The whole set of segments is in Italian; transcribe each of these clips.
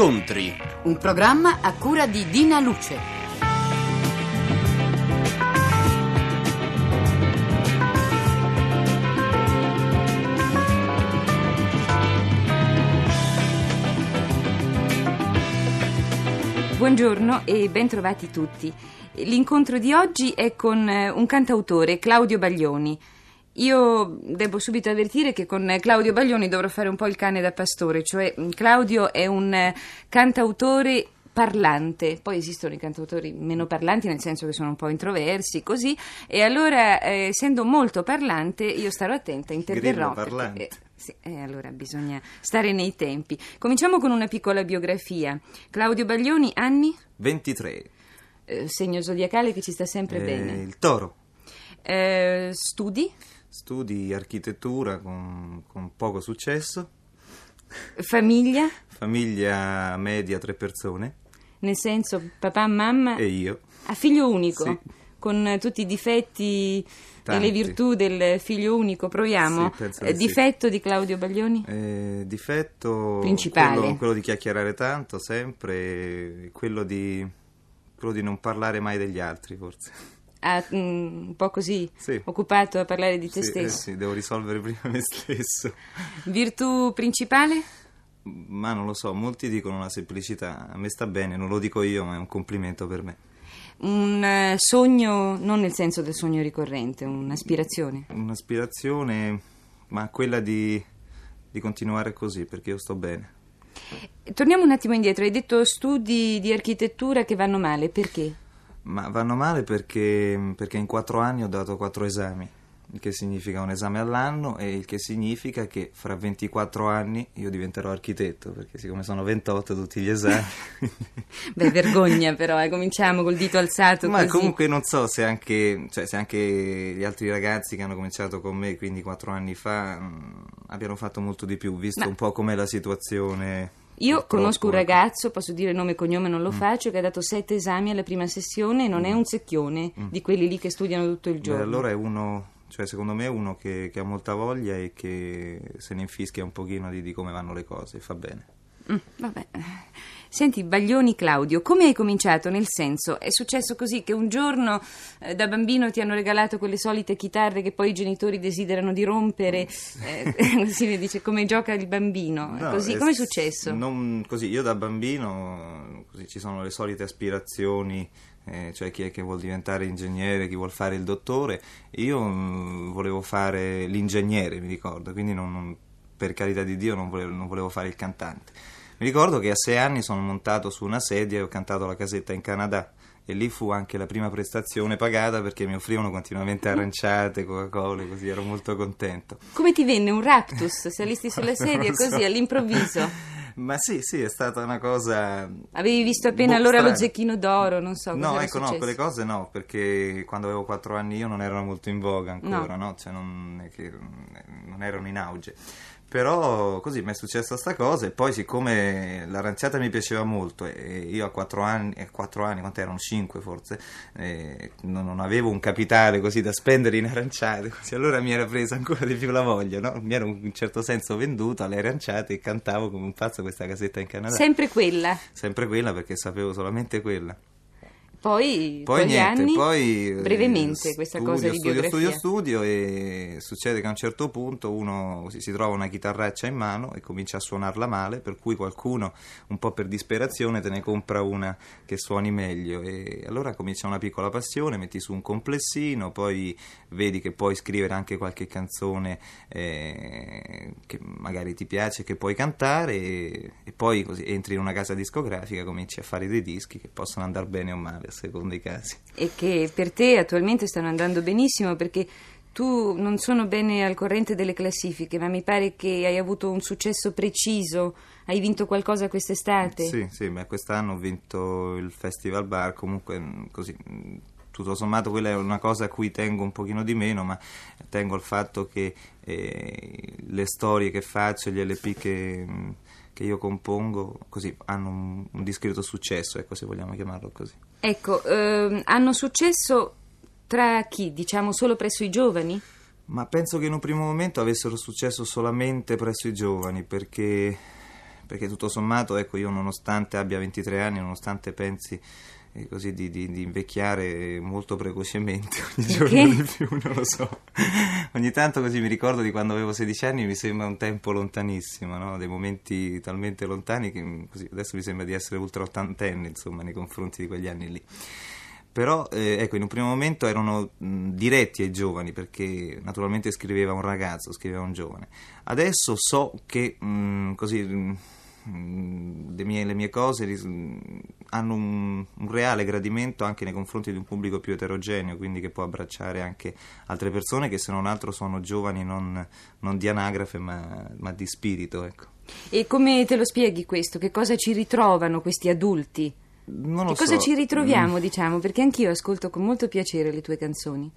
Incontri. Un programma a cura di Dina Luce. Buongiorno e bentrovati tutti. L'incontro di oggi è con eh, un cantautore, Claudio Baglioni. Io devo subito avvertire che con Claudio Baglioni dovrò fare un po' il cane da pastore, cioè mm, Claudio è un eh, cantautore parlante, poi esistono i cantautori meno parlanti nel senso che sono un po' introversi, così, e allora eh, essendo molto parlante io starò attenta, interverrò. Perché, eh, sì, e allora bisogna stare nei tempi. Cominciamo con una piccola biografia. Claudio Baglioni, anni? 23. Eh, segno zodiacale che ci sta sempre Eh, bene. Il toro. Eh, studi? Studi architettura con, con poco successo. Famiglia? Famiglia media, tre persone. Nel senso papà, mamma? E io. A figlio unico? Sì. Con tutti i difetti e Tanti. le virtù del figlio unico, proviamo. Sì, Eh, di sì. difetto di Claudio Baglioni? Eh, difetto Principale. Quello, quello di chiacchierare tanto, sempre. e Quello di, quello di non parlare mai degli altri, forse. Ah, mm, un po' così, Sì. occupato a parlare di te Sì, eh stesso. sì, devo risolvere prima me stesso. Virtù principale? Ma non lo so, molti dicono la semplicità. A me sta bene, non lo dico io, ma è un complimento per me. Un eh, sogno, non nel senso del sogno ricorrente, un'aspirazione. Un'aspirazione, ma quella di, di continuare così, perché io sto bene. Torniamo un attimo indietro, hai detto studi di architettura che vanno male, perché? Ma vanno male perché, perché in quattro anni ho dato quattro esami, il che significa un esame all'anno e il che significa che fra 24 anni io diventerò architetto, perché siccome sono 28 tutti gli esami... Beh, vergogna però, eh, cominciamo col dito alzato Ma così. comunque non so se anche, cioè, se anche gli altri ragazzi che hanno cominciato con me, quindi quattro anni fa, mh, abbiano fatto molto di più, visto Ma- un po' com'è la situazione. Io purtroppo. conosco un ragazzo, posso dire nome e cognome, non lo faccio, che ha dato sette esami alla prima sessione e non è un secchione di quelli lì che studiano tutto il Beh, giorno. allora è uno, cioè secondo me è uno che, che ha molta voglia e che se ne infischia un pochino di, di come vanno le cose, fa bene. Mm, vabbè. Senti, Baglioni Claudio, come hai cominciato? Nel senso, è successo così che un giorno eh, da bambino ti hanno regalato quelle solite chitarre che poi i genitori desiderano di rompere, eh, ne dice come gioca il bambino. No, così, come è successo? non- così, io da bambino così, ci sono le solite aspirazioni, eh, cioè chi è che vuol diventare ingegnere, chi vuol fare il dottore. Io mm, volevo fare l'ingegnere, mi ricordo, quindi non- non- per carità di Dio non volevo, non volevo fare il cantante. Mi ricordo che a sei anni sono montato su una sedia e ho cantato la casetta in Canada. E lì fu anche la prima prestazione pagata perché mi offrivano continuamente aranciate, Coca-Cola, così ero molto contento. Come ti venne un raptus? Salisti sulla sedia lo so. così all'improvviso? Ma sì, sì, è stata una cosa. Avevi visto appena boh, allora lo strana. zecchino d'oro, non so. No, ecco, no, successo? quelle cose no, perché quando avevo 4 anni io non erano molto in voga ancora, no? Cioè non, che- non erano in auge. Però così mi è successa sta cosa e poi siccome l'aranciata mi piaceva molto e io a 4 anni, eh, 4 anni quanto erano 5 forse, eh, non, non avevo un capitale così da spendere in aranciate, così allora mi era presa ancora di più la voglia, no? Mi ero in un certo senso venduto alle aranciate e cantavo come un pazzo questa casetta in Canada. Sempre quella. Sempre quella perché sapevo solamente quella. Poi, Poi niente, anni, poi eh, brevemente questa studio, cosa di studio, studio, studio e succede che a un certo punto uno si trova una chitarraccia in mano e comincia a suonarla male, per cui qualcuno un po' per disperazione te ne compra una che suoni meglio. E allora comincia una piccola passione, metti su un complessino, poi vedi che puoi scrivere anche qualche canzone eh, che magari ti piace, che puoi cantare e, e poi così entri in una casa discografica, cominci a fare dei dischi che possono andare bene o male a seconda dei casi. E che per te attualmente stanno andando benissimo perché tu non sono bene al corrente delle classifiche, ma mi pare che hai avuto un successo preciso. Hai vinto qualcosa quest'estate? Sì, sì, beh, quest'anno ho vinto il Festival Bar, comunque mh, così, mh, tutto sommato quella è una cosa a cui tengo un pochino di meno, ma tengo al fatto che eh, le storie che faccio, gli LP che, mh, che io compongo, così, hanno un, un discreto successo, ecco se vogliamo chiamarlo così. Ecco, ehm, hanno successo tra chi? Diciamo solo presso i giovani? Ma penso che in un primo momento avessero successo solamente presso i giovani, perché perché tutto sommato, ecco, io nonostante abbia 23 anni, nonostante pensi così di, di, di, invecchiare molto precocemente ogni giorno di più, non lo so. ogni tanto così mi ricordo di quando avevo 16 anni, mi sembra un tempo lontanissimo, no? dei momenti talmente lontani che così, adesso mi sembra di essere ultra ottantenne, insomma, nei confronti di quegli anni lì però eh, ecco, in un primo momento erano mh, diretti ai giovani perché naturalmente scriveva un ragazzo, scriveva un giovane. Adesso so che mh, così mh, le, mie, le, mie, cose hanno un, un, reale gradimento anche nei confronti di un pubblico più eterogeneo, quindi che può abbracciare anche altre persone che se non altro sono giovani non, non di anagrafe ma, ma di spirito. Ecco. E come te lo spieghi questo? Che cosa ci ritrovano questi adulti? Non lo che cosa so. ci ritroviamo, mm. diciamo? Perché anch'io ascolto con molto piacere le tue canzoni.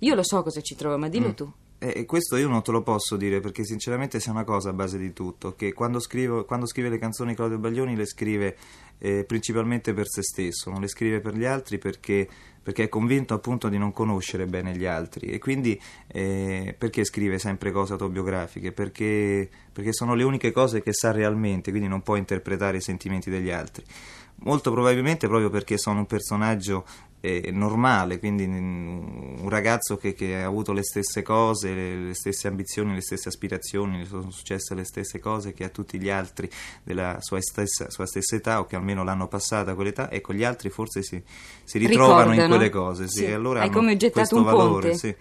Io lo so cosa ci trovo, ma dillo mm. tu. E questo io non te lo posso dire perché sinceramente c'è una cosa a base di tutto, che quando, scrivo, quando scrive le canzoni Claudio Baglioni le scrive eh, principalmente per se stesso, non le scrive per gli altri perché, perché, è convinto appunto di non conoscere bene gli altri e quindi eh, perché scrive sempre cose autobiografiche? Perché, perché sono le uniche cose che sa realmente, quindi non può interpretare i sentimenti degli altri. Molto probabilmente proprio perché sono un personaggio eh, normale, quindi un ragazzo che, che, ha avuto le stesse cose, le, le, stesse ambizioni, le stesse aspirazioni, gli sono successe le stesse cose che a tutti gli altri della sua stessa, sua stessa età o che almeno l'hanno passata quell'età, ecco gli altri forse si, si ritrovano Ricordano. in quelle cose, sì, sì. allora Hai come gettato un valore, ponte. Sì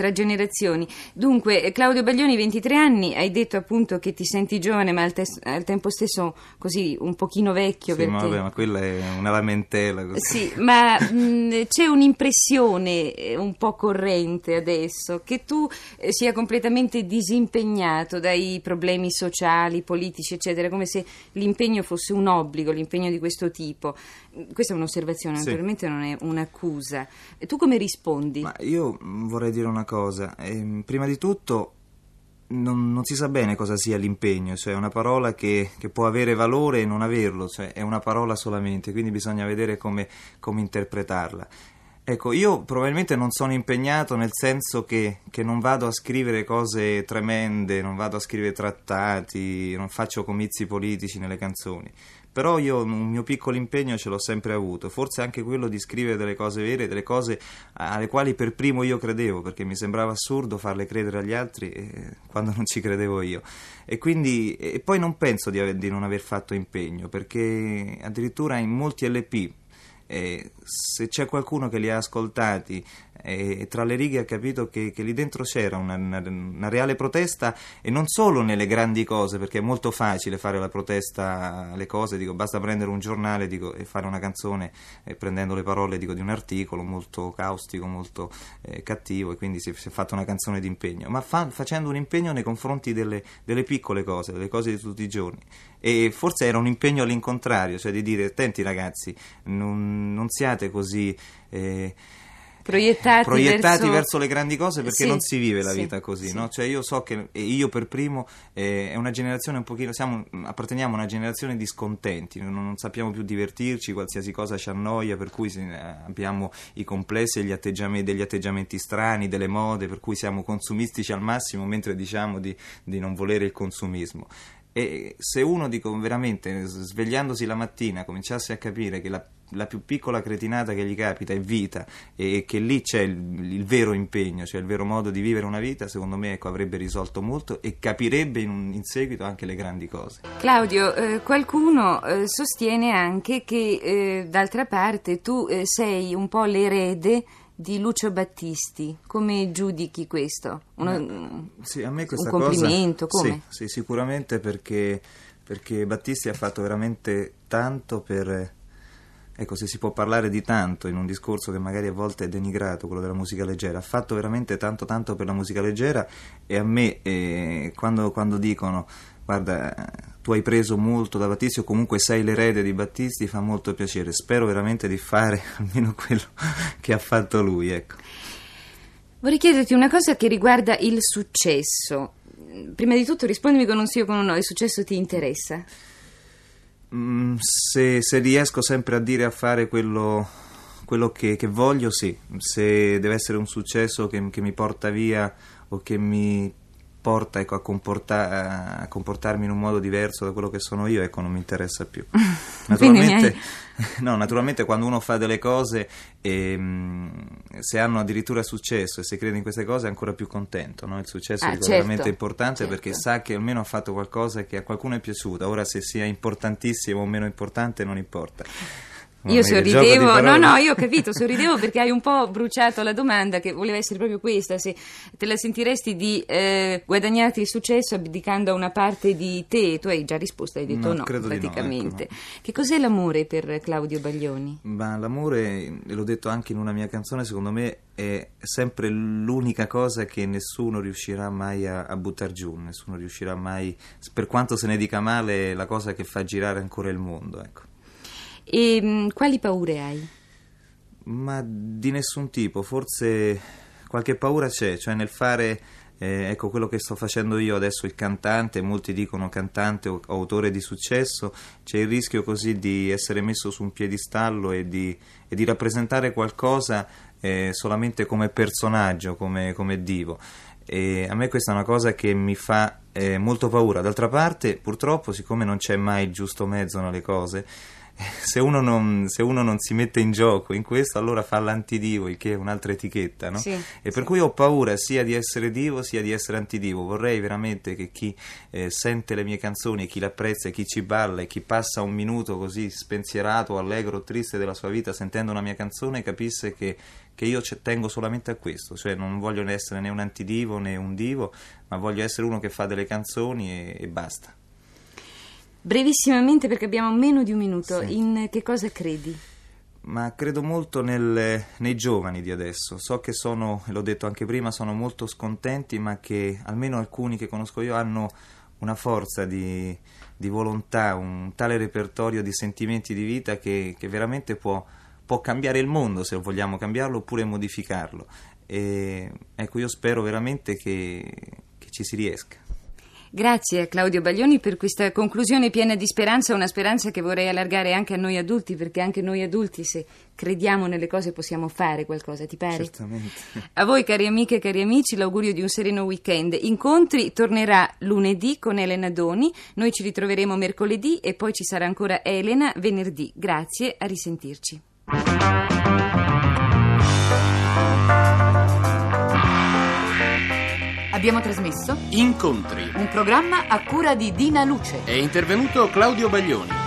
tra generazioni. Dunque, eh, Claudio Baglioni, 23 anni, hai detto appunto che ti senti giovane, ma al, te- al tempo stesso così un pochino vecchio. Sì, perché... ma, vabbè, ma quella è una lamentela. Così. Sì, ma mh, c'è un'impressione eh, un po' corrente adesso che tu eh, sia completamente disimpegnato dai problemi sociali, politici, eccetera, come se l'impegno fosse un obbligo, l'impegno di questo tipo. Questa è un'osservazione, sì. naturalmente non è un'accusa. Tu come rispondi? Ma io vorrei dire una cosa. Eh, prima di tutto non, non, si sa bene cosa sia l'impegno, cioè è una parola che, che, può avere valore e non averlo, cioè è una parola solamente, quindi bisogna vedere come, come interpretarla. Ecco, io probabilmente non sono impegnato nel senso che, che, non vado a scrivere cose tremende, non vado a scrivere trattati, non faccio comizi politici nelle canzoni però io un mio piccolo impegno ce l'ho sempre avuto, forse anche quello di scrivere delle cose vere, delle cose alle quali per primo io credevo, perché mi sembrava assurdo farle credere agli altri eh, quando non ci credevo io. E quindi e poi non penso di, aver, di non aver fatto impegno, perché addirittura in molti LP eh, se c'è qualcuno che li ha ascoltati e tra le righe ha capito che, che lì dentro c'era una, una, una, reale protesta e non solo nelle grandi cose perché è molto facile fare la protesta alle cose dico, basta prendere un giornale dico, e fare una canzone eh, prendendo le parole dico, di un articolo molto caustico molto eh, cattivo e quindi si, si, è fatta una canzone di impegno. Ma fa, facendo un impegno nei confronti delle, delle piccole cose delle cose di tutti i giorni e forse era un impegno all'incontrario cioè di dire attenti ragazzi non, non siate così eh, proiettati, proiettati verso... verso... le grandi cose perché sì, non si vive la sì, vita così, sì. no? Cioè io so che io per primo eh, è una generazione un pochino, siamo, apparteniamo a una generazione di scontenti, non, non, sappiamo più divertirci, qualsiasi cosa ci annoia, per cui abbiamo i complessi e atteggiamenti, degli atteggiamenti strani, delle mode, per cui siamo consumistici al massimo mentre diciamo di, di non volere il consumismo. E se uno, dico veramente, svegliandosi la mattina, cominciasse a capire che la, la, più piccola cretinata che gli capita è vita e che lì c'è il, il, vero impegno, cioè il vero modo di vivere una vita, secondo me ecco, avrebbe risolto molto e capirebbe in, in seguito anche le grandi cose. Claudio, eh, qualcuno eh, sostiene anche che eh, d'altra parte tu eh, sei un po' l'erede di Lucio Battisti. Come giudichi questo? Uno, eh, sì, a me questa un complimento? Cosa, come? Sì, sì, sicuramente perché, perché Battisti ha fatto veramente tanto per... Ecco, se si può parlare di tanto in un discorso che magari a volte è denigrato, quello della musica leggera, ha fatto veramente tanto tanto per la musica leggera e a me eh, quando, quando dicono guarda, tu hai preso molto da Battisti o comunque sei l'erede di Battisti, fa molto piacere. Spero veramente di fare almeno quello che ha fatto lui, ecco. Vorrei chiederti una cosa che riguarda il successo. Prima di tutto rispondimi con un sì o con un no, il successo ti interessa? Mm, se, se, riesco sempre a dire a fare quello, quello che, che, voglio, sì. Se deve essere un successo che, che mi porta via o che mi porta ecco, a, comporta- a comportarmi in un modo diverso da quello che sono io, ecco, non mi interessa più. Naturalmente, no, naturalmente quando uno fa delle cose e mh, se hanno addirittura successo e se crede in queste cose è ancora più contento. No? Il successo Ah, è certo, veramente importante certo. perché sa che almeno ha fatto qualcosa che a qualcuno è piaciuta. Ora se sia importantissimo o meno importante non importa. Io Mamma di sorridevo, no, no, io ho capito, sorridevo perché hai un po' bruciato la domanda che voleva essere proprio questa, se te la sentiresti di eh, guadagnarti il successo abdicando a una parte di te, tu hai già risposto, hai detto No, no, di no, praticamente. ecco, Che cos'è l'amore per Claudio Baglioni? Ma l'amore, l'ho detto anche in una mia canzone, secondo me è sempre l'unica cosa che nessuno riuscirà mai a, a buttare giù, nessuno riuscirà mai, per quanto se ne dica male, la cosa che fa girare ancora il mondo, ecco. E mh, quali paure hai? Ma di nessun tipo, forse qualche paura c'è, cioè nel fare eh, ecco quello che sto facendo io adesso, il cantante, molti dicono cantante o autore di successo, c'è il rischio così di essere messo su un piedistallo e di, e di rappresentare qualcosa eh, solamente come personaggio, come, come divo. E a me questa è una cosa che mi fa eh, molto paura. D'altra parte, purtroppo, siccome non c'è mai il giusto mezzo nelle cose, se uno, non, se uno non si mette in gioco in questo, allora fa l'antidivo, il che è un'altra etichetta, no? Sì, e per cui ho paura sia di essere divo sia di essere antidivo. Vorrei veramente che chi eh, sente le mie canzoni, chi l'apprezza, e chi ci balla e chi passa un minuto così spensierato, allegro o triste della sua vita sentendo una mia canzone capisse che, che io ci tengo solamente a questo, cioè non voglio essere né un antidivo né un divo, ma voglio essere uno che fa delle canzoni e, e basta. Brevissimamente, perché abbiamo meno di un minuto, Sì. in che cosa credi? Ma credo molto nel- nei giovani di adesso. So che sono, e l'ho detto anche prima, sono molto scontenti, ma che almeno alcuni che conosco io hanno una forza di, di volontà, un tale repertorio di sentimenti di vita che, che veramente può, può cambiare il mondo se vogliamo cambiarlo oppure modificarlo. E, ecco, io spero veramente che, che ci si riesca. Grazie a Claudio Baglioni per questa conclusione piena di speranza, una speranza che vorrei allargare anche a noi adulti, perché anche noi adulti, se crediamo nelle cose, possiamo fare qualcosa, ti pare? Certamente. A voi, cari amiche e cari amici, l'augurio di un sereno weekend. Incontri tornerà lunedì con Elena Doni, noi ci ritroveremo mercoledì e poi ci sarà ancora Elena venerdì. Grazie, a risentirci. Abbiamo trasmesso Incontri. un programma a cura di Dina Luce. È intervenuto Claudio Baglioni.